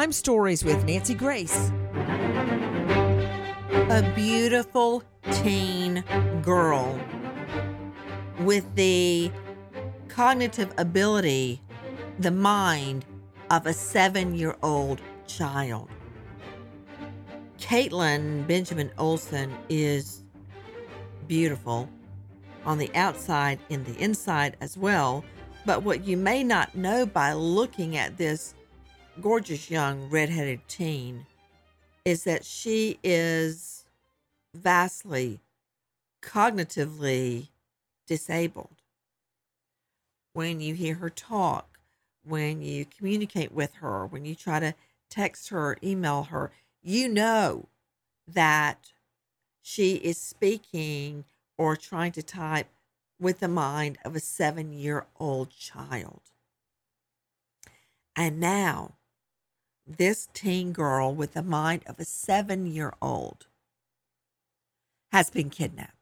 Crime Stories with Nancy Grace. A beautiful teen girl with the cognitive ability, the mind of a seven year old child. Kaitlin Benjamin Olsen is beautiful on the outside and the inside as well. But what you may not know by looking at this gorgeous young redheaded teen is that she is vastly cognitively disabled. When you hear her talk, when you communicate with her, when you try to text her, email her, you know that she is speaking or trying to type with the mind of a seven year old child. And now, this teen girl with the mind of a seven year old has been kidnapped.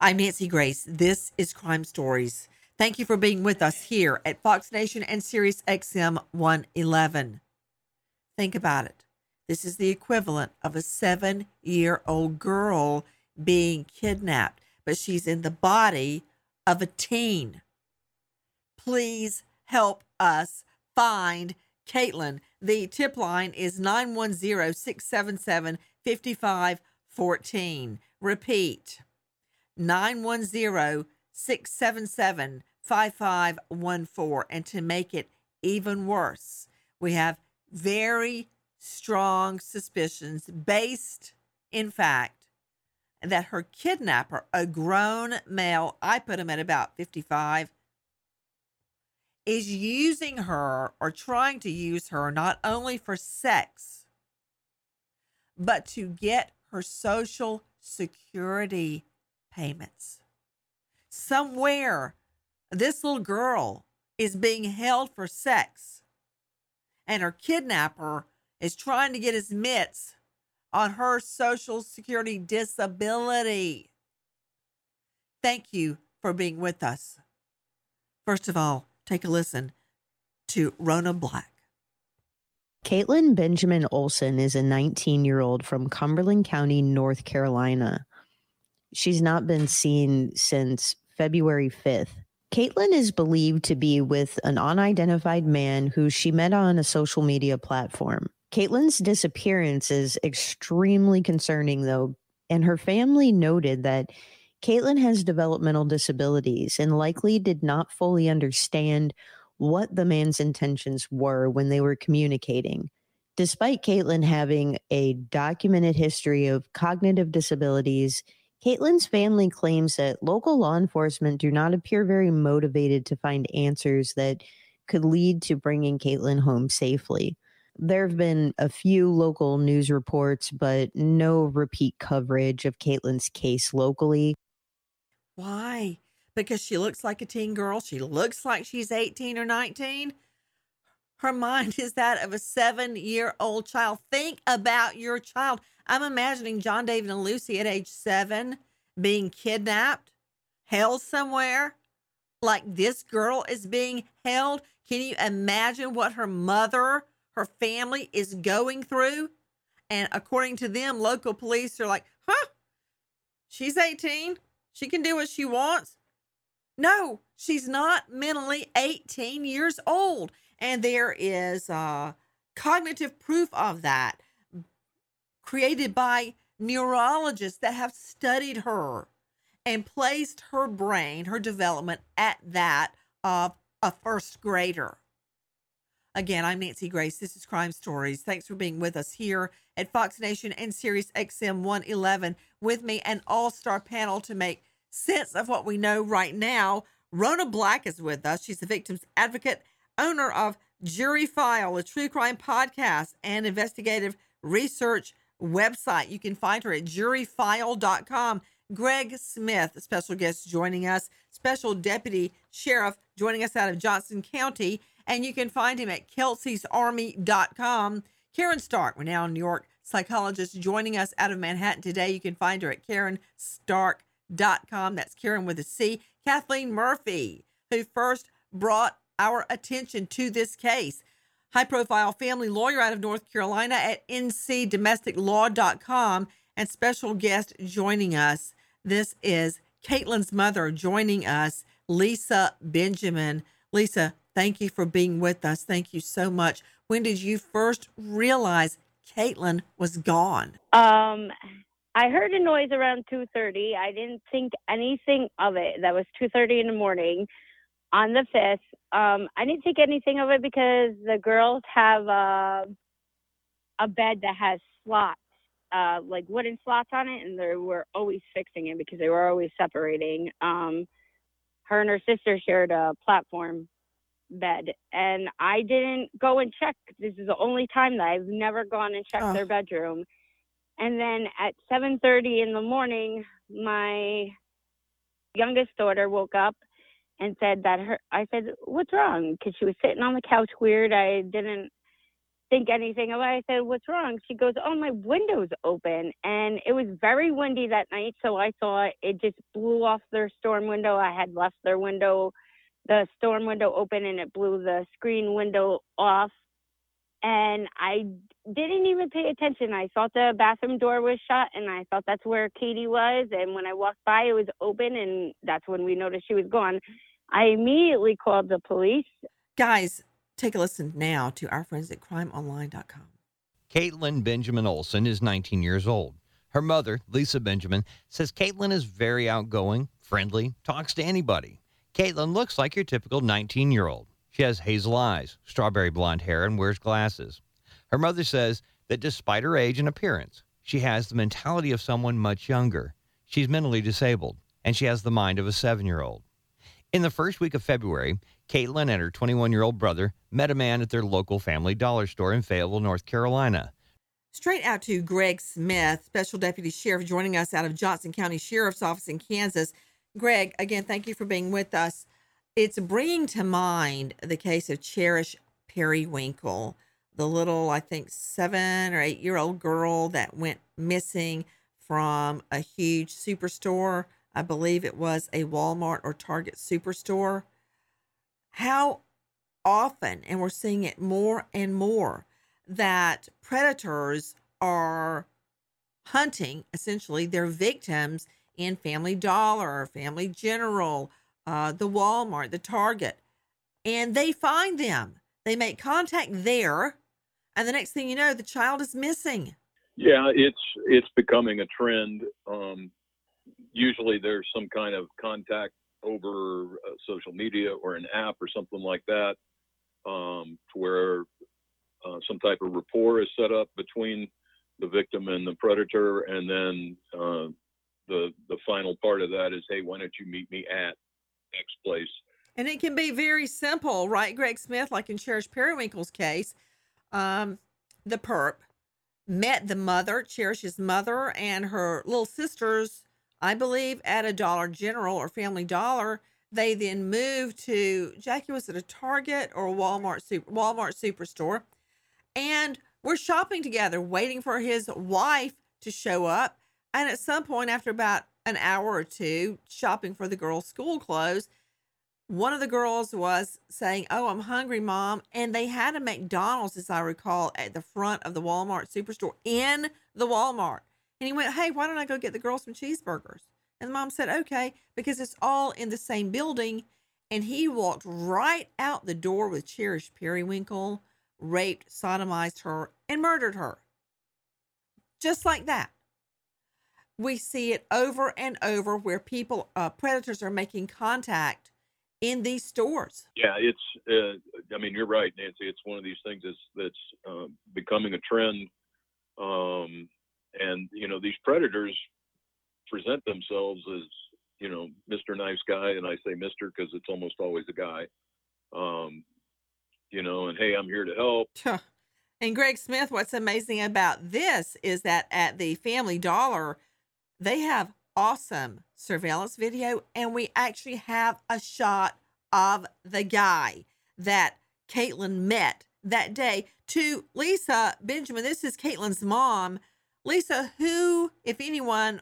I'm Nancy Grace. This is Crime Stories. Thank you for being with us here at Fox Nation and Sirius XM 111. Think about it. This is the equivalent of a seven year old girl being kidnapped, but she's in the body of a teen. Please help us find Kaitlin. The tip line is 910 677 5514. Repeat 910 677 5514. And to make it even worse, we have very strong suspicions based, in fact, that her kidnapper, a grown male, I put him at about 55, is using her or trying to use her not only for sex, but to get her social security payments. Somewhere, this little girl is being held for sex, and her kidnapper is trying to get his mitts on her Social Security disability. Thank you for being with us. First of all, take a listen to Rona Black. Kaitlin Benjamin Olsen is a 19 year old from Cumberland County, North Carolina. She's not been seen since February 5th. Kaitlin is believed to be with an unidentified man who she met on a social media platform. Kaitlin's disappearance is extremely concerning, though, and her family noted that Kaitlin has developmental disabilities and likely did not fully understand what the man's intentions were when they were communicating. Despite Kaitlin having a documented history of cognitive disabilities, Kaitlin's family claims that local law enforcement do not appear very motivated to find answers that could lead to bringing Kaitlin home safely. There have been a few local news reports, but no repeat coverage of Kaitlin's case locally. Why? Because she looks like a teen girl. She looks like she's 18 or 19. Her mind is that of a seven year old child. Think about your child. I'm imagining John David and Lucy at age seven being kidnapped, held somewhere like this girl is being held. Can you imagine what her mother her family is going through. And according to them, local police are like, huh, she's 18. She can do what she wants. No, she's not mentally 18 years old. And there is uh, cognitive proof of that created by neurologists that have studied her and placed her brain, her development at that of a first grader. Again, I'm Nancy Grace. This is Crime Stories. Thanks for being with us here at Fox Nation and Sirius XM 111 with me, an all star panel to make sense of what we know right now. Rona Black is with us. She's the victim's advocate, owner of Jury File, a true crime podcast and investigative research website. You can find her at juryfile.com. Greg Smith, special guest joining us, special deputy sheriff joining us out of Johnson County and you can find him at kelseysarmy.com. Caryn Stark, renowned New York psychologist, joining us out of Manhattan today. You can find her at carynstark.com. That's Caryn with a C. Kathleen Murphy, who first brought our attention to this case. high profile family lawyer out of North Carolina at ncdomesticlaw.com, and special guest joining us. This is Kaitlin's mother joining us, Lisa Benjamin. Lisa, thank you for being with us. Thank you so much. When did you first realize Kaitlin was gone? Um, I heard a noise around 2:30. I didn't think anything of it. That was 2:30 in the morning on the 5th. Um, I didn't think anything of it because the girls have a a bed that has slots, uh, like wooden slots on it, and they were always fixing it because they were always separating. Um, her and her sister shared a platform bed, and I didn't go and check. This is the only time that I've never gone and checked Oh. their bedroom. And then at 7:30 in the morning, my youngest daughter woke up and said that her I said, "What's wrong?" cuz she was sitting on the couch weird. I didn't think anything of it. I said, "What's wrong?" She goes, "Oh, my window's open." And it was very windy that night, so I thought it just blew off their storm window. I had left their window the storm window open and it blew the screen window off and I didn't even pay attention. I thought the bathroom door was shut, and I thought that's where Katie was. And when I walked by, it was open, and that's when we noticed she was gone. I immediately called the police. Guys, take a listen now to our friends at crimeonline.com. Kaitlin Benjamin Olsen is 19 years old. Her mother, Lisa Benjamin, says Kaitlin is very outgoing, friendly, talks to anybody. Kaitlin looks like your typical 19 year old. She has hazel eyes, strawberry blonde hair, and wears glasses. Her mother says that despite her age and appearance, she has the mentality of someone much younger. She's mentally disabled, and she has the mind of a seven year old. In the first week of February, Kaitlin and her 21 year old brother met a man at their local family dollar store in Fayetteville, North Carolina. Straight out to Greg Smith, Special Deputy Sheriff, joining us out of Johnson County Sheriff's Office in Kansas. Greg, again, thank you for being with us. It's bringing to mind the case of Cherish Periwinkle, the little, I think, seven or eight year old girl that went missing from a huge superstore. I believe it was a Walmart or Target superstore. How often, and we're seeing it more and more, that predators are hunting essentially their victims in Family Dollar, Family General, uh, the Walmart, the Target, and they find them. They make contact there, and the next thing you know, the child is missing. Yeah, it's it's becoming a trend. Um, usually, there's some kind of contact over uh, social media or an app or something like that, um, to where uh, some type of rapport is set up between the victim and the predator, and then uh, the the final part of that is, hey, why don't you meet me at X place? And it can be very simple, right, Greg Smith? Like in Cherish Periwinkle's case, um, the perp met the mother, Cherish's mother, and her little sisters, I believe, at a Dollar General or Family Dollar. They then moved to Jackie. Was it a Target or a Walmart super Walmart superstore? And we're shopping together, waiting for his wife to show up. And at some point, after about an hour or two, shopping for the girls' school clothes, one of the girls was saying, Oh, I'm hungry, mom. And they had a McDonald's, as I recall, at the front of the Walmart superstore in the Walmart. And he went, Hey, why don't I go get the girls some cheeseburgers? And the mom said, Okay, because it's all in the same building. And he walked right out the door with Cherish Periwinkle, raped, sodomized her, and murdered her. Just like that. We see it over and over where people, uh, predators are making contact in these stores. Yeah, it's. Uh, I mean, you're right, Nancy. It's one of these things that's that's uh, becoming a trend, um, and you know these predators present themselves as you know Mr. Nice Guy, and I say Mr. because it's almost always a guy. Um, you know, and hey, I'm here to help. And Greg Smith, what's amazing about this is that at the Family Dollar, they have awesome surveillance video, and we actually have a shot of the guy that Kaitlin met that day. To Lisa Benjamin, this is Kaitlin's mom. Lisa, who, if anyone,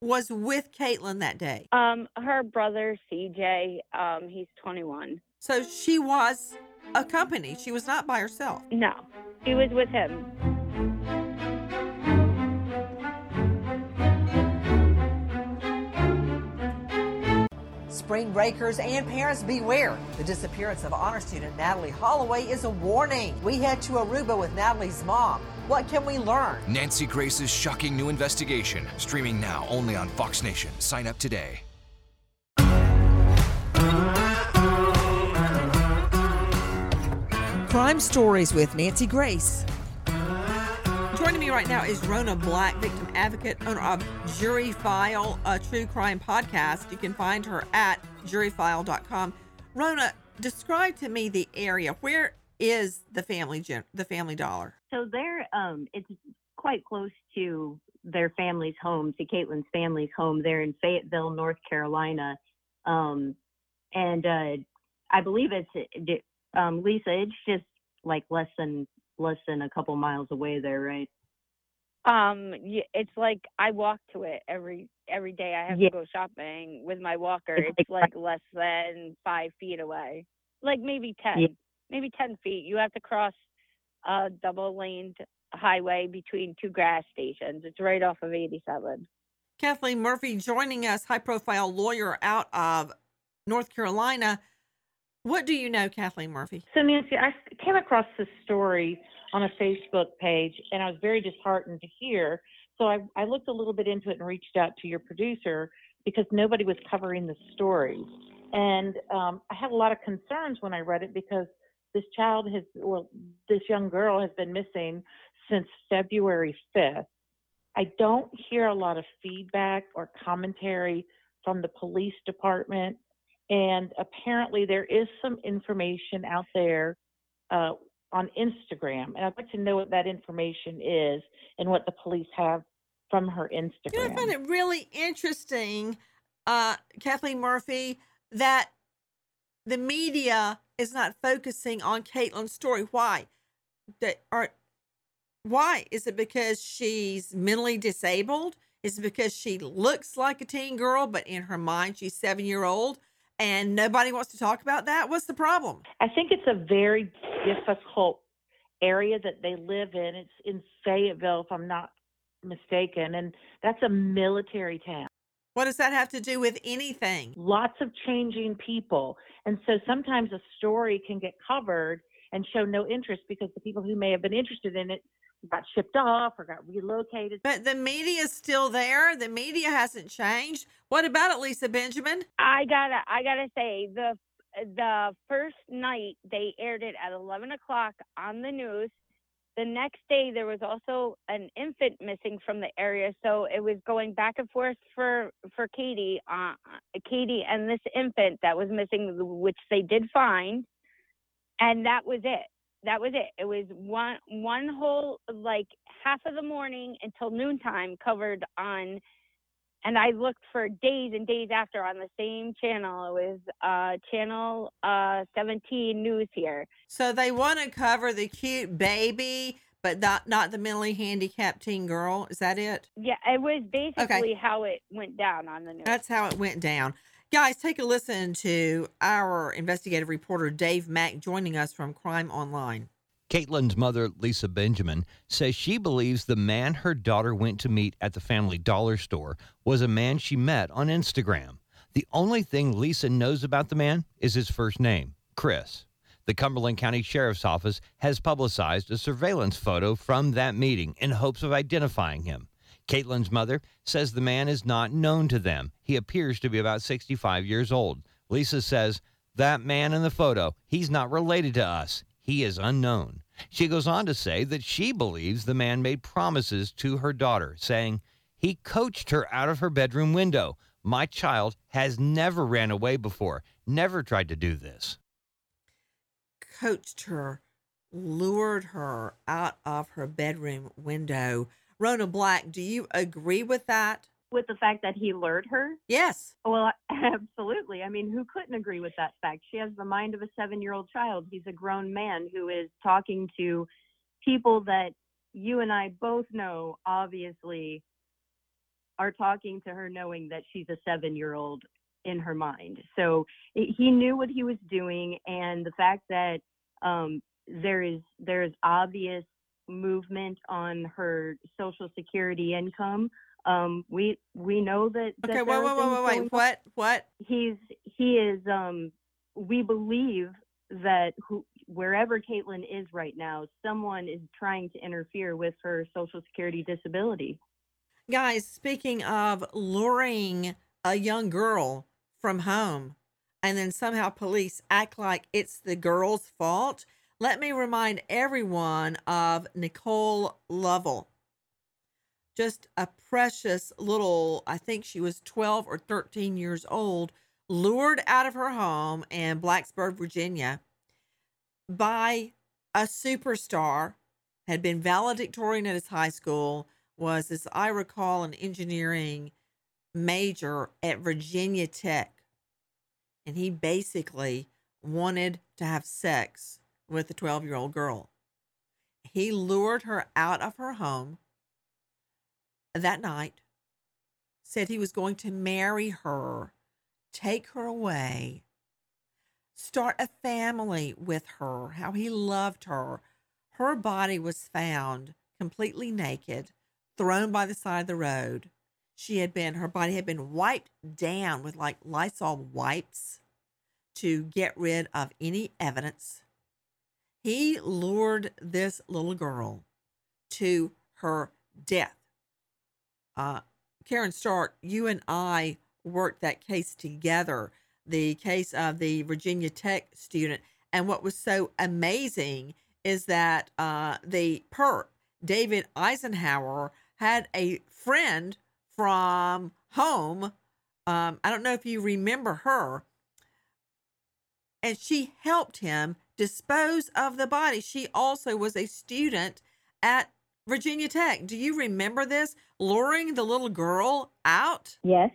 was with Kaitlin that day? Um, her brother CJ, um, he's 21. So she was a company. She was not by herself. No, she was with him. Spring breakers and parents beware. The disappearance of honor student Natalee Holloway is a warning. We head to Aruba with Natalie's mom. What can we learn? Nancy Grace's shocking new investigation, streaming now only on Fox Nation. Sign up today. Crime Stories with Nancy Grace. Me right now is Rona Black, victim advocate, owner of Jury File, a true crime podcast. You can find her at juryfile.com. Rona, describe to me the area. Where is the family the family dollar? So they're um it's quite close to their family's home, to Kaitlin's family's home. They're in Fayetteville, North Carolina. Um and uh I believe it's um Lisa, it's just like less than less than a couple miles away there, right? Um, y- it's like I walk to it every every day. I have Yeah. to go shopping with my walker. It's It's like- like less than five feet away, like maybe ten, Yeah. maybe ten feet. You have to cross a double laned highway between two gas stations. It's right off of 87. Kathleen Murphy joining us, high profile lawyer out of North Carolina. What do you know, Kathleen Murphy? So Nancy, I came across this story on a Facebook page, and I was very disheartened to hear. So I, I looked a little bit into it and reached out to your producer because nobody was covering the story, and um, I had a lot of concerns when I read it because this child has, well, this young girl has been missing since February 5th. I don't hear a lot of feedback or commentary from the police department and apparently there is some information out there uh, on Instagram, and I'd like to know what that information is and what the police have from her Instagram. You know, I find it really interesting, uh, Kathleen Murphy, that the media is not focusing on Kaitlin's story. Why? That are why? Is it because she's mentally disabled? Is it because she looks like a teen girl, but in her mind she's seven year old and nobody wants to talk about that? What's the problem? I think it's a very difficult area that they live in. It's in Fayetteville, if I'm not mistaken, and that's a military town. What does that have to do with anything? Lots of changing people. And so sometimes a story can get covered and show no interest because the people who may have been interested in it got shipped off or got relocated. But the media's still there. The media hasn't changed. What about it, Lisa Benjamin? I gotta, I gotta say the the first night they aired it at 11 o'clock on the news. The next day there was also an infant missing from the area, so it was going back and forth for for Katie, uh, Katie and this infant that was missing, which they did find, and that was it. That was it. It was one one whole like half of the morning until noontime covered on and I looked for days and days after on the same channel. It was uh, channel uh, 17 news here. So they want to cover the cute baby, but not not the mentally handicapped teen girl. Is that it? Yeah, it was basically how it went down on the news. That's how it went down. Guys, take a listen to our investigative reporter Dave Mack joining us from Crime Online. Kaitlin's mother, Lisa Benjamin, says she believes the man her daughter went to meet at the family dollar store was a man she met on Instagram. The only thing Lisa knows about the man is his first name, Chris. The Cumberland County Sheriff's Office has publicized a surveillance photo from that meeting in hopes of identifying him. Kaitlin's mother says the man is not known to them. He appears to be about 65 years old. Lisa says, That man in the photo, he's not related to us. He is unknown. She goes on to say that she believes the man made promises to her daughter, saying, He coached her out of her bedroom window. My child has never ran away before, never tried to do this. Coached her, lured her out of her bedroom window. Rona Black, do you agree with that? With the fact that he lured her? Yes. Well, absolutely. I mean, who couldn't agree with that fact? She has the mind of a seven year old child. He's a grown man who is talking to people that you and I both know, obviously, are talking to her knowing that she's a seven year old in her mind. So he knew what he was doing. And the fact that Um, there is there is obvious movement on her social security income. Um, we we know that. that Okay, are wait, wait, wait, wait. What? What? he's he is um we believe that who wherever Kaitlin is right now, someone is trying to interfere with her social security disability. Guys, speaking of luring a young girl from home and then somehow police act like it's the girl's fault, let me remind everyone of Nicole Lovell. Just a precious little, I think she was 12 or 13 years old, lured out of her home in Blacksburg, Virginia by a superstar, had been valedictorian at his high school, was, as I recall, an engineering major at Virginia Tech. And he basically wanted to have sex with a 12 year old girl. He lured her out of her home that night, said he was going to marry her, take her away, start a family with her, how he loved her. Her body was found completely naked, thrown by the side of the road. She had been, her body had been wiped down with like Lysol wipes to get rid of any evidence. He lured this little girl to her death. Uh, Caryn Stark, you and I worked that case together, the case of the Virginia Tech student. And what was so amazing is that uh, the perp, David Eisenhauer, had a friend from home. Um, I don't know if you remember her. And she helped him dispose of the body. She also was a student at Virginia Tech. Do you remember this? Luring the little girl out? Yes,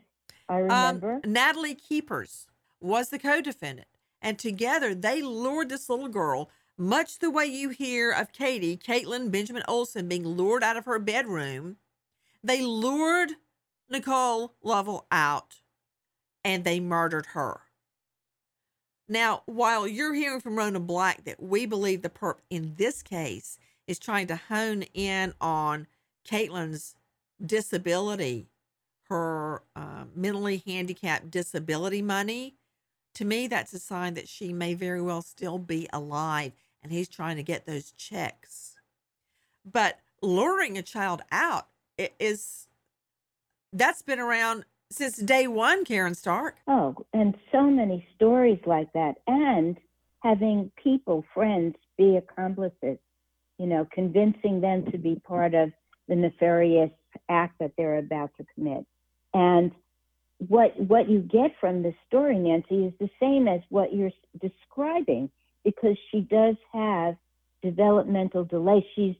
I Um, remember. Natalie Keepers was the co defendant. And together they lured this little girl, much the way you hear of Katie, Kaitlin Benjamin Olsen, being lured out of her bedroom. They lured Nicole Lovell out and they murdered her. Now, while you're hearing from Rona Black that we believe the perp in this case is trying to hone in on Kaitlin's disability, her uh, mentally handicapped disability money, to me, that's a sign that she may very well still be alive and he's trying to get those checks. But luring a child out is that's been around since day one, Caryn Stark. Oh, and so many stories like that. And having people, friends, be accomplices, you know, convincing them to be part of the nefarious act that they're about to commit. And what what you get from this story, Nancy, is the same as what you're describing, because she does have developmental delay. She's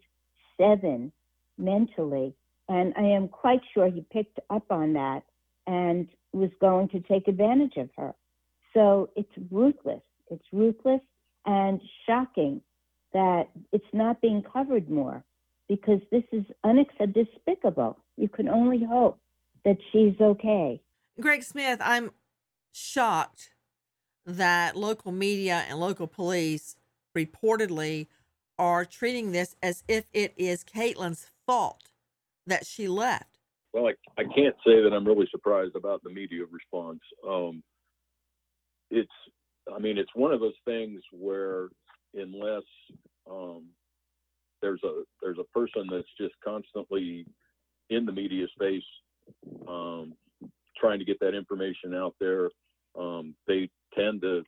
seven mentally, and I am quite sure he picked up on that and was going to take advantage of her. So it's ruthless. It's ruthless and shocking that it's not being covered more because this is unac- despicable. You can only hope that she's okay. Greg Smith, I'm shocked that local media and local police reportedly are treating this as if it is Kaitlin's fault that she left. Well, I, I can't say that I'm really surprised about the media response. Um, it's, I mean, it's one of those things where unless um, there's a there's a person that's just constantly in the media space um, trying to get that information out there, um, they tend to,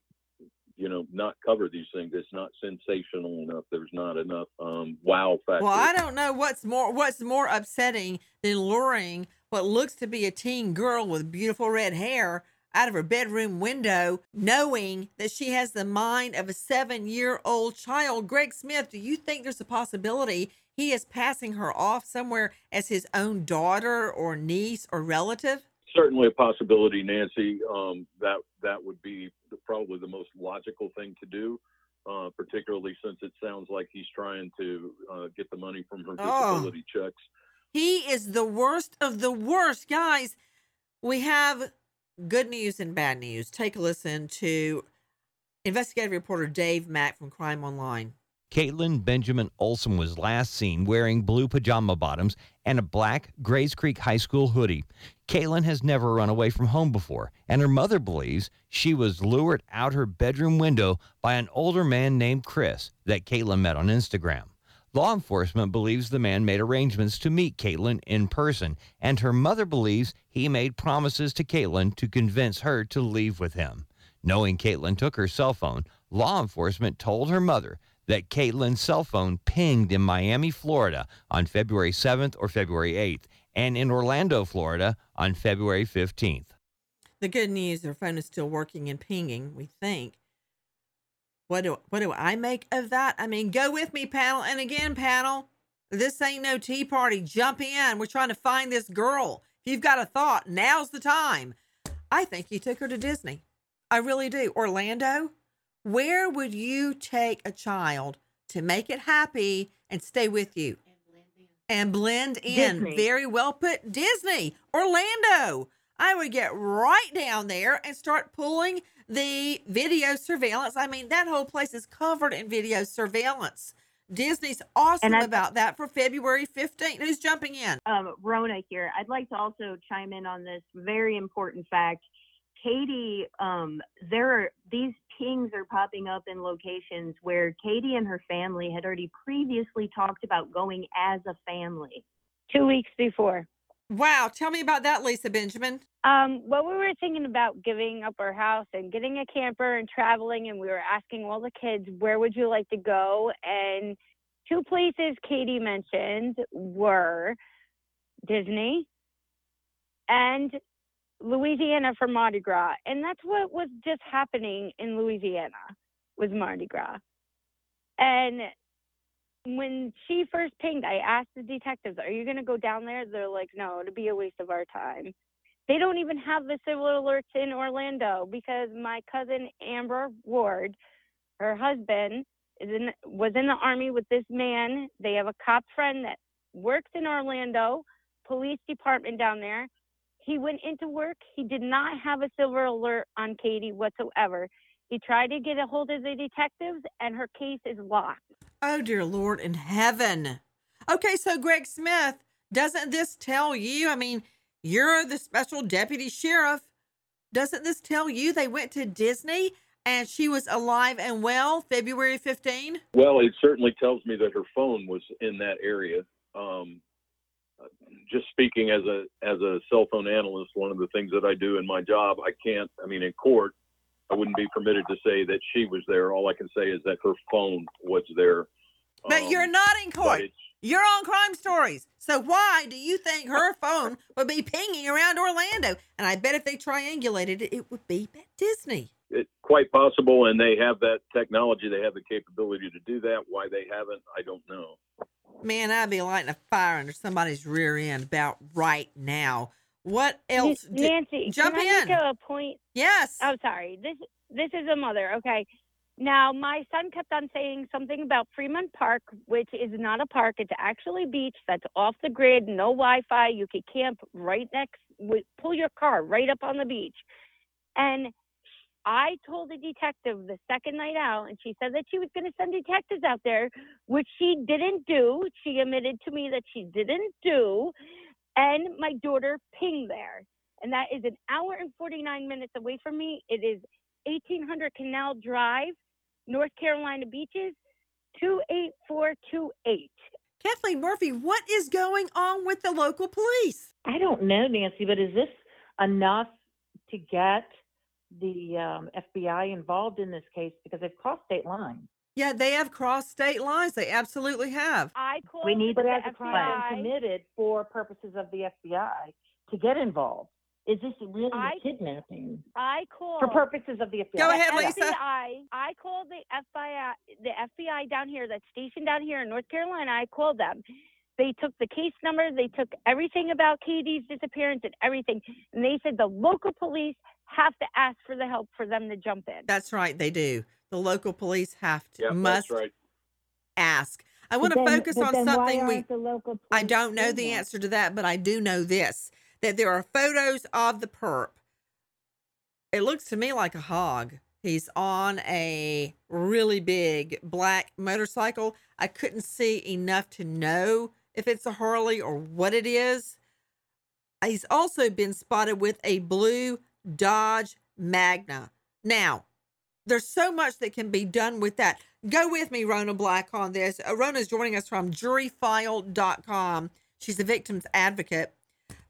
you know, not cover these things. It's not sensational enough. There's not enough um, wow factor. Well, I don't know what's more what's more upsetting than luring what looks to be a teen girl with beautiful red hair out of her bedroom window, knowing that she has the mind of a seven-year-old child. Greg Smith, do you think there's a possibility he is passing her off somewhere as his own daughter or niece or relative? certainly a possibility, Nancy. Um, that that would be the, probably the most logical thing to do, uh, particularly since it sounds like he's trying to uh, get the money from her Oh. disability checks. He is the worst of the worst. Guys, we have good news and bad news. Take a listen to Investigative reporter Dave Mack from Crime Online. Kaitlin Benjamin Olsen was last seen wearing blue pajama bottoms and a black Grays Creek High School hoodie. Kaitlin has never run away from home before, and her mother believes she was lured out her bedroom window by an older man named Chris that Kaitlin met on Instagram. Law enforcement believes the man made arrangements to meet Kaitlin in person, and her mother believes he made promises to Kaitlin to convince her to leave with him. Knowing Kaitlin took her cell phone, law enforcement told her mother that Kaitlin's cell phone pinged in Miami, Florida on February 7th or February 8th, and in Orlando, Florida on February 15th. The good news, her phone is still working and pinging, we think. What do what do I make of that? I mean, go with me, panel. And again, panel, this ain't no tea party. Jump in. We're trying to find this girl. If you've got a thought, now's the time. I think you took her to Disney. I really do. Orlando, where would you take a child to make it happy and stay with you? And blend in. Disney. Very well put. Disney, Orlando. I would get right down there and start pulling the video surveillance. I mean, that whole place is covered in video surveillance. Disney's awesome And I- about that for February 15th. Who's jumping in? um, Rona here. I'd like to also chime in on this very important fact. Katie, um, there are these pings are popping up in locations where Katie and her family had already previously talked about going as a family. Two weeks before. Wow. Tell me about that, Lisa Benjamin. Um, well, we were thinking about giving up our house and getting a camper and traveling, and we were asking all the kids, where would you like to go? And two places Katie mentioned were Disney and Louisiana for Mardi Gras. And that's what was just happening in Louisiana was Mardi Gras. And when she first pinged, I asked the detectives, Are you going to go down there? They're like, No, it'd be a waste of our time. They don't even have the silver alerts in Orlando because my cousin Amber Ward, her husband, is in was in the army with this man. They have a cop friend that works in Orlando Police Department down there. He went into work. He did not have a silver alert on Katie whatsoever. He tried to get a hold of the detectives, and her case is locked. Oh, dear Lord in heaven. Okay, so Greg Smith, doesn't this tell you? I mean, you're the special deputy sheriff. Doesn't this tell you they went to Disney and she was alive and well February 15? Well, it certainly tells me that her phone was in that area. Um, just speaking as a as a cell phone analyst, one of the things that I do in my job, I can't. I mean, in court, I wouldn't be permitted to say that she was there. All I can say is that her phone was there. But Um, you're not in court. You're on crime stories. So why do you think her phone would be pinging around Orlando? And I bet if they triangulated it, it would be at Disney. it's quite possible, and they have that technology. They have the capability to do that. Why they haven't, I don't know. Man, I'd be lighting a fire under somebody's rear end about right now. What else? did- Nancy, jump can I in. make a point? yes. Oh, sorry. This this is a mother. Okay. Now, my son kept on saying something about Freeman Park, which is not a park. It's actually a beach that's off the grid, no Wi-Fi. You could camp right next, with, pull your car right up on the beach. And I told the detective the second night out, and she said that she was going to send detectives out there, which she didn't do. She admitted to me that she didn't do. And my daughter Ping there. And that is an hour and 49 minutes away from me. It is 1800 Canal Drive, North Carolina Beaches, 28428. Kathleen Murphy, what is going on with the local police? I don't know, Nancy, but is this enough to get the um, FBI involved in this case because they've crossed state lines? Yeah, they have crossed state lines. They absolutely have. I called We need the but has a crime FBI. been committed for purposes of the FBI to get involved? Is this really I- a kidnapping I called for purposes of the FBI? Go ahead, Lisa. FBI. I called the FBI, the FBI down here, that's stationed down here in North Carolina. I called them. They took the case number. They took everything about Katie's disappearance and everything, and they said the local police have to ask for the help for them to jump in. That's right, they do. The local police have to Yeah, must right. ask. I But want to then- focus on something we the local I don't know the that? answer to that, but I do know this that there are photos of the perp. It looks to me like a hog. He's on a really big black motorcycle. I couldn't see enough to know if it's a Harley or what it is. He's also been spotted with a blue Dodge Magna. Now, there's so much that can be done with that. Go with me, Rona Black, on this. Uh, Rona's joining us from juryfile.com. She's a victim's advocate.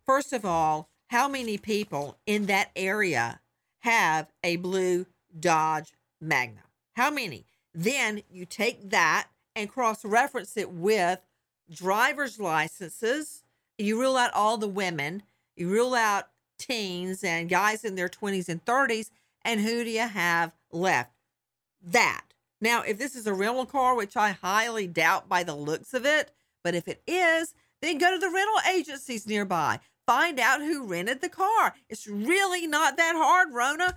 First of all, how many people in that area have a blue Dodge Magna? How many? Then you take that and cross reference it with driver's licenses. You rule out all the women, you rule out teens and guys in their 20s and 30s. And who do you have left? That. Now, if this is a rental car, which I highly doubt by the looks of it, but if it is, then go to the rental agencies nearby. Find out who rented the car. It's really not that hard, Rona.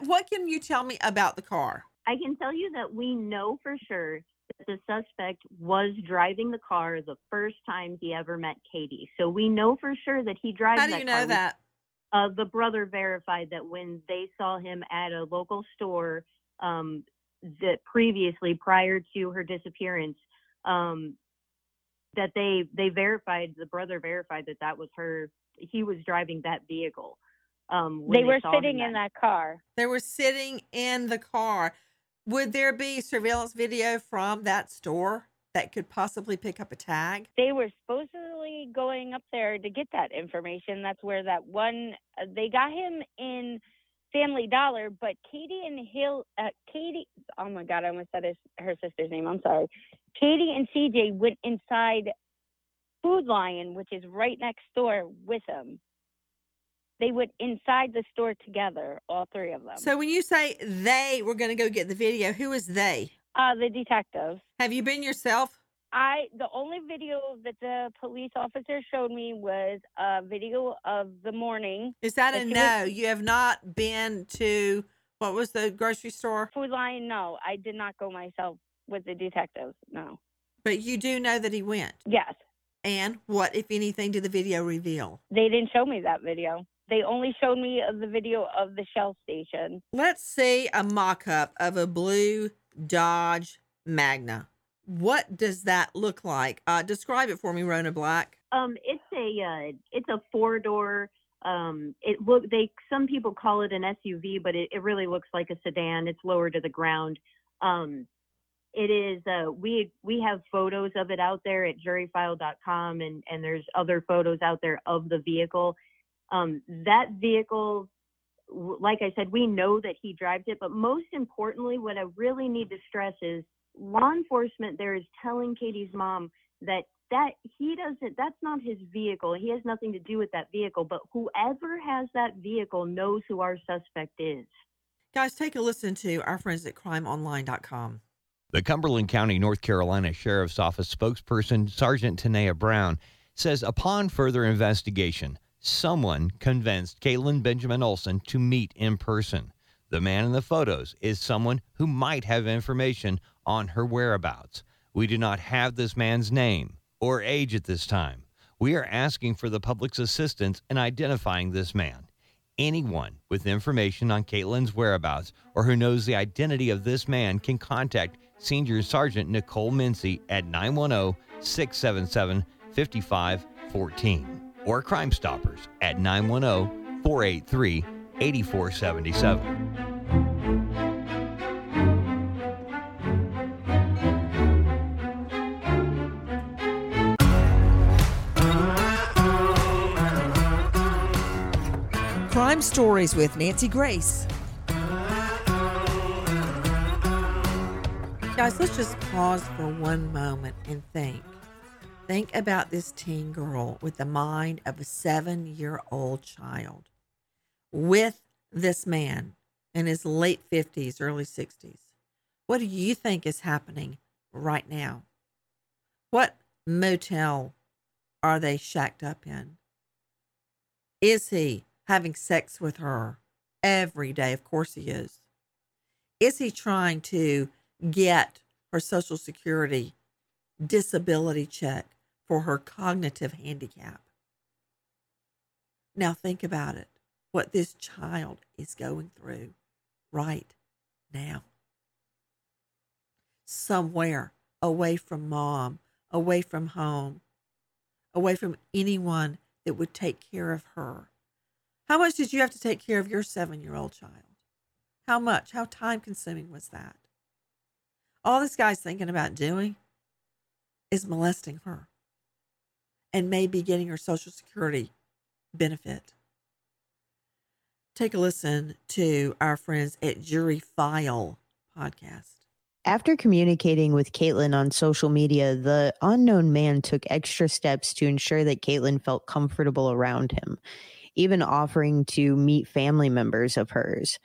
What can you tell me about the car? I can tell you that we know for sure that the suspect was driving the car the first time he ever met Katie. So we know for sure that he drives How do that you know car. that? Uh, the brother verified that when they saw him at a local store um, that previously, prior to her disappearance, um, that they they verified the brother verified that that was her. He was driving that vehicle. Um, when They were saw him sitting in that car. They were sitting in the car. Would there be surveillance video from that store that could possibly pick up a tag? They were supposedly going up there to get that information. That's where that one uh, they got him in Family Dollar, but Katie and Hill, uh, Katie. Oh my God, I almost said his, her sister's name. I'm sorry. Katie and CJ went inside Food Lion, which is right next door, with him. They went inside the store together, all three of them. So when you say they were going to go get the video, who is they? uh, the detectives. Have you been yourself? I the only video that the police officer showed me was a video of the morning. Is that a no? was- You have not been to what was the grocery store? Food Lion, no, I did not go myself with the detectives. No. But you do know that he went. Yes, And what, if anything, did the video reveal? they didn't show me that video. They only showed me the video of the Shell station. Let's see a mock up of a blue Dodge Magna. What does that look like? Uh, describe it for me, Rona Black. Um, it's a uh, it's a four door. Um, it look they some people call it an SUV, but it, it really looks like a sedan. It's lower to the ground. Um, it is. Uh, we we have photos of it out there at juryfile.com, and and there's other photos out there of the vehicle. Um, that vehicle, like I said, we know that he drives it, but most importantly, what I really need to stress is law enforcement there is telling Katie's mom that that he doesn't that's not his vehicle he has nothing to do with that vehicle but whoever has that vehicle knows who our suspect is Guys, take a listen to our friends at crimeonline.com. The Cumberland County, North Carolina Sheriff's Office spokesperson Sergeant Tanea Brown says upon further investigation, someone convinced Kaitlin Benjamin Olsen to meet in person. The man in the photos is someone who might have information on her whereabouts. We do not have this man's name or age at this time. We are asking for the public's assistance in identifying this man. Anyone with information on Kaitlin's whereabouts or who knows the identity of this man can contact Senior Sergeant Nicole Mincy at 910 677 5514 or Crime Stoppers at 910 483 8477. Crime Stories with Nancy Grace. Guys, let's just pause for one moment and think. Think about this teen girl with the mind of a seven year old child with this man in his late 50s, early 60s. What do you think is happening right now? What motel are they shacked up in? Is he having sex with her every day? Of course he is. Is he trying to get her Social Security disability check for her cognitive handicap? Now think about it what this child is going through right now. Somewhere away from mom, away from home, away from anyone that would take care of her. How much did you have to take care of your seven year old child? How much? How time consuming was that? All this guy's thinking about doing is molesting her and maybe getting her Social Security benefit. Take a listen to our friends at Jury File podcast. After communicating with Kaitlin on social media, the unknown man took extra steps to ensure that Kaitlin felt comfortable around him, even offering to meet family members of hers.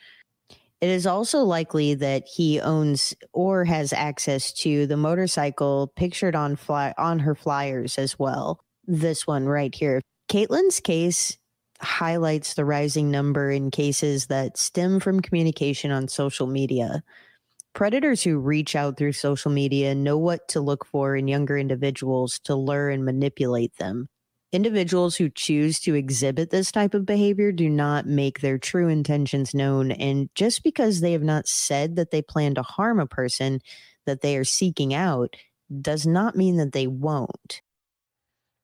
It is also likely that he owns or has access to the motorcycle pictured on fly on her flyers as well. This one right here. Kaitlin's case highlights the rising number in cases that stem from communication on social media. Predators who reach out through social media know what to look for in younger individuals to lure and manipulate them. Individuals who choose to exhibit this type of behavior do not make their true intentions known. And just because they have not said that they plan to harm a person that they are seeking out does not mean that they won't.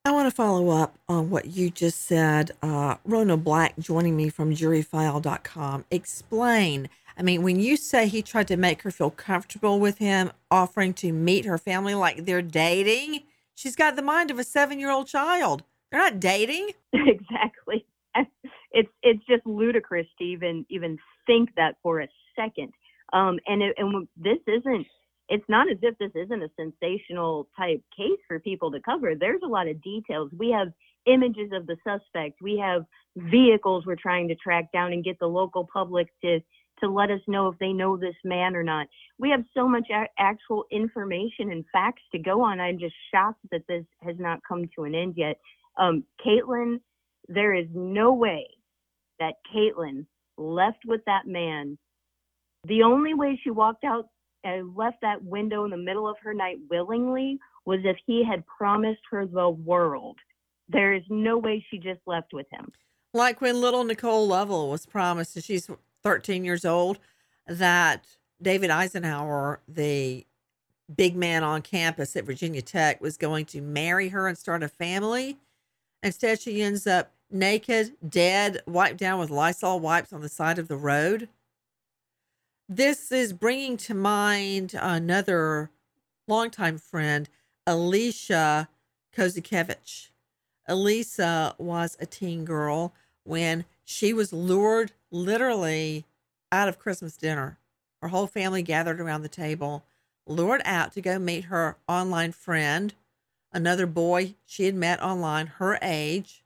I want to follow up on what you just said. Uh, Rona Black joining me from juryfile.com. Explain. I mean, when you say he tried to make her feel comfortable with him, offering to meet her family like they're dating, she's got the mind of a seven year old child. They're not dating. exactly. It's it's just ludicrous to even even think that for a second. Um, and it, and this isn't. It's not as if this isn't a sensational type case for people to cover. There's a lot of details. We have images of the suspect. We have vehicles we're trying to track down and get the local public to to let us know if they know this man or not. We have so much a- actual information and facts to go on. I'm just shocked that this has not come to an end yet. Um, Kaitlin, there is no way that Kaitlin left with that man. The only way she walked out and left that window in the middle of her night willingly was if he had promised her the world. There is no way she just left with him. Like when little Nicole Lovell was promised, and she's 13 years old, that David Eisenhauer, the big man on campus at Virginia Tech, was going to marry her and start a family. Instead, she ends up naked, dead, wiped down with Lysol wipes on the side of the road. This is bringing to mind another longtime friend, Alicia Kozakiewicz. Elisa was a teen girl when she was lured literally out of Christmas dinner. Her whole family gathered around the table, lured out to go meet her online friend, another boy she had met online, her age.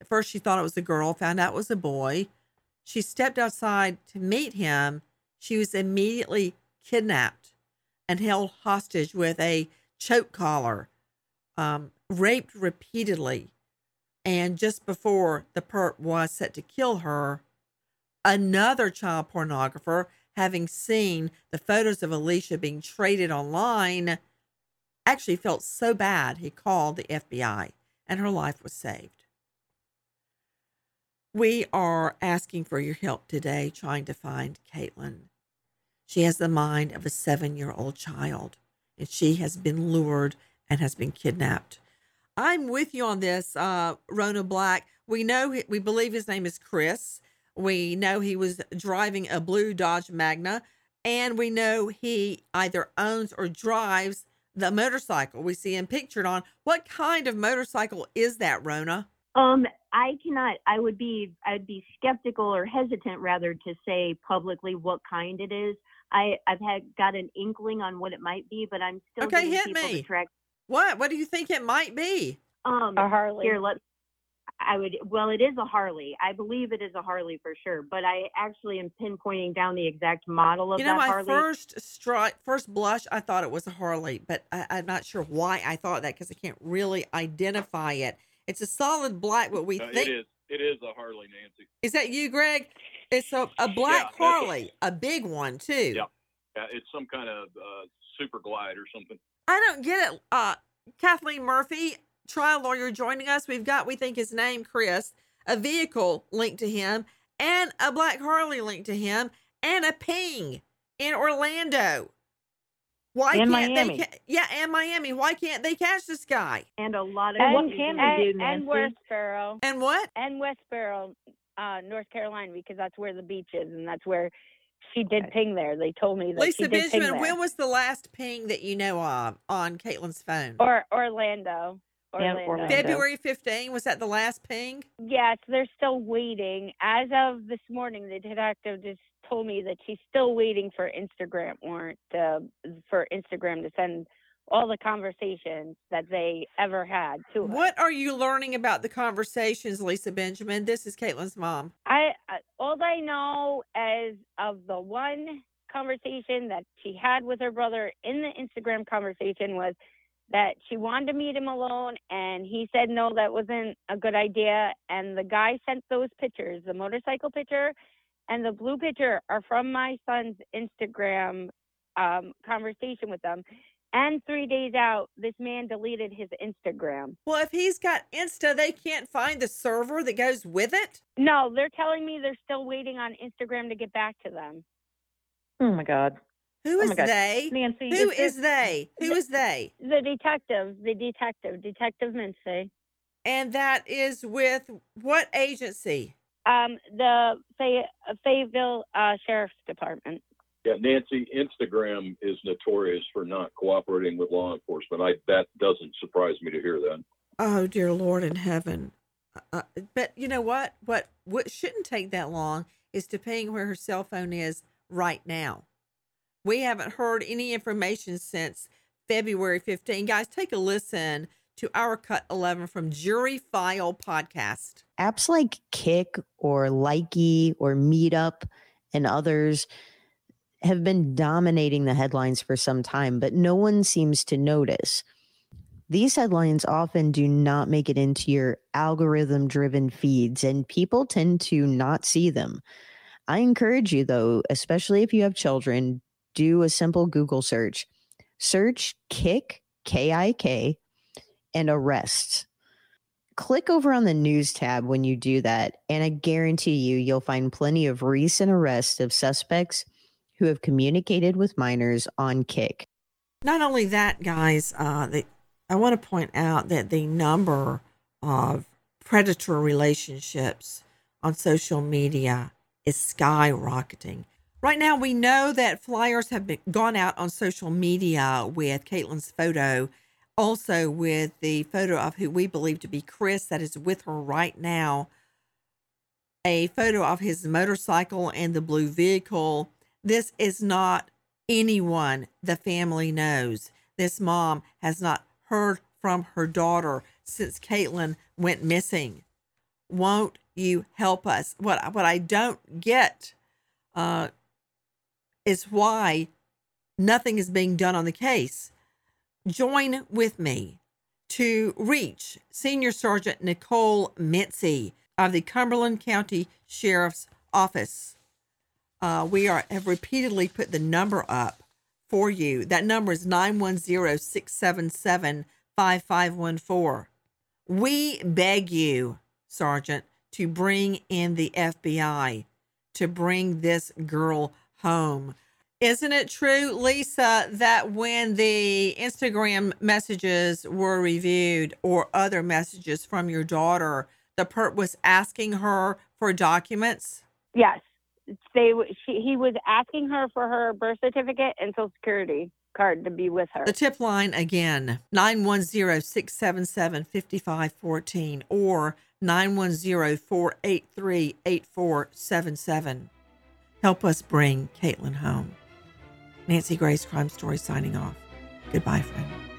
At first, she thought it was a girl, found out it was a boy. She stepped outside to meet him. She was immediately kidnapped and held hostage with a choke collar, um, raped repeatedly. And just before the perp was set to kill her, another child pornographer, having seen the photos of Alicia being traded online, actually felt so bad he called the FBI and her life was saved. We are asking for your help today trying to find Kaitlin. She has the mind of a seven year old child and she has been lured and has been kidnapped. I'm with you on this, uh, Rona Black. We know, we believe his name is Chris. We know he was driving a blue Dodge Magnum, and we know he either owns or drives the motorcycle we see him pictured on. What kind of motorcycle is that, Rona? Um, I cannot. I would be. I'd be skeptical or hesitant, rather, to say publicly what kind it is. I I've had got an inkling on what it might be, but I'm still Okay, hit me. track. What? What do you think it might be? Um, A Harley. Here, let. I would. Well, it is a Harley. I believe it is a Harley for sure. But I actually am pinpointing down the exact model of the Harley. You know, that my Harley. first stri- first blush, I thought it was a Harley, but I, I'm not sure why I thought that because I can't really identify it. It's a solid black. What we Uh, think it is. It is a Harley, Nancy. is that you, Greg? It's a, a black that's a- Harley, a big one too. Yeah. Yeah, it's some kind of uh, super glide or something. I don't get it. Uh, Kathleen Murphy, trial lawyer, joining us. We've got, we think his name, Chris, a vehicle linked to him, and a black Harley linked to him, and a ping in Orlando. Why And can't Miami. they? Ca- yeah, and Miami. Why can't they catch this guy? And a lot of And, what what can can we we do, and, and Westboro And what? and Westboro, uh, North Carolina, because that's where the beach is, and that's where she did ping there. They told me that she Lisa did ping Benjamin, there. when was the last ping that you know of on Kaitlin's phone? or Orlando. Yeah, Orlando. Orlando. February 15. Was that the last ping? Yes, they're still waiting. As of this morning, the detective just told me that she's still waiting for Instagram warrant uh, for Instagram to send all the conversations that they ever had to. What are you learning about the conversations, Lisa Benjamin? This is Kaitlin's mom. I I- all I know is of the one conversation that she had with her brother in the Instagram conversation was that she wanted to meet him alone and he said no that wasn't a good idea and the guy sent those pictures the motorcycle picture and the blue picture are from my son's Instagram um, conversation with them and 3 days out this man deleted his Instagram Well, if he's got Insta, they can't find the server that goes with it. no they're telling me they're still waiting on Instagram to get back to them Oh my God. Who is Oh is my God. they? Nancy, Who is is this- they? Who is they? The detective, the detective, Detective Mincy. And that is with what agency? Um, the Fay- uh, Fayetteville uh, Sheriff's Department. Yeah, Nancy, Instagram is notorious for not cooperating with law enforcement. I that doesn't surprise me to hear that. Oh, dear Lord in heaven. Uh, but you know what? What what shouldn't take that long is to ping where her cell phone is right now. We haven't heard any information since February 15. Guys, take a listen to our cut 11 from Jury File podcast. apps like Kik or Likey or Meetup and others have been dominating the headlines for some time, but no one seems to notice. These headlines often do not make it into your algorithm driven feeds, and people tend to not see them. I encourage you, though, especially if you have children, do a simple Google search. Search Kik, K I K, and arrests click over on the news tab when you do that, and I guarantee you, you'll find plenty of recent arrests of suspects who have communicated with minors on Kik. Not only that, guys, uh, the, I want to point out that the number of predator relationships on social media is skyrocketing. Right now, we know that flyers have been gone out on social media with Kaitlin's photo, also with the photo of who we believe to be Chris that is with her right now, a photo of his motorcycle and the blue vehicle. This is not anyone the family knows. This mom has not heard from her daughter since Kaitlin went missing. Won't you help us? What what I don't get uh, is why nothing is being done on the case. Join with me to reach Senior Sergeant Nicole Mincy of the Cumberland County Sheriff's Office. Uh, we are have repeatedly put the number up for you. That number is 910-677-5514. We beg you, Sergeant, to bring in the FBI to bring this girl home. Isn't it true, Lisa, that when the Instagram messages were reviewed or other messages from your daughter, the PERT was asking her for documents? Yes, they. She, he was asking her for her birth certificate and social security card to be with her. The tip line again 910 677 5514 or 910 483 8477. Help us bring Kaitlin home. Nancy Grace Crime Story signing off. Goodbye, friend.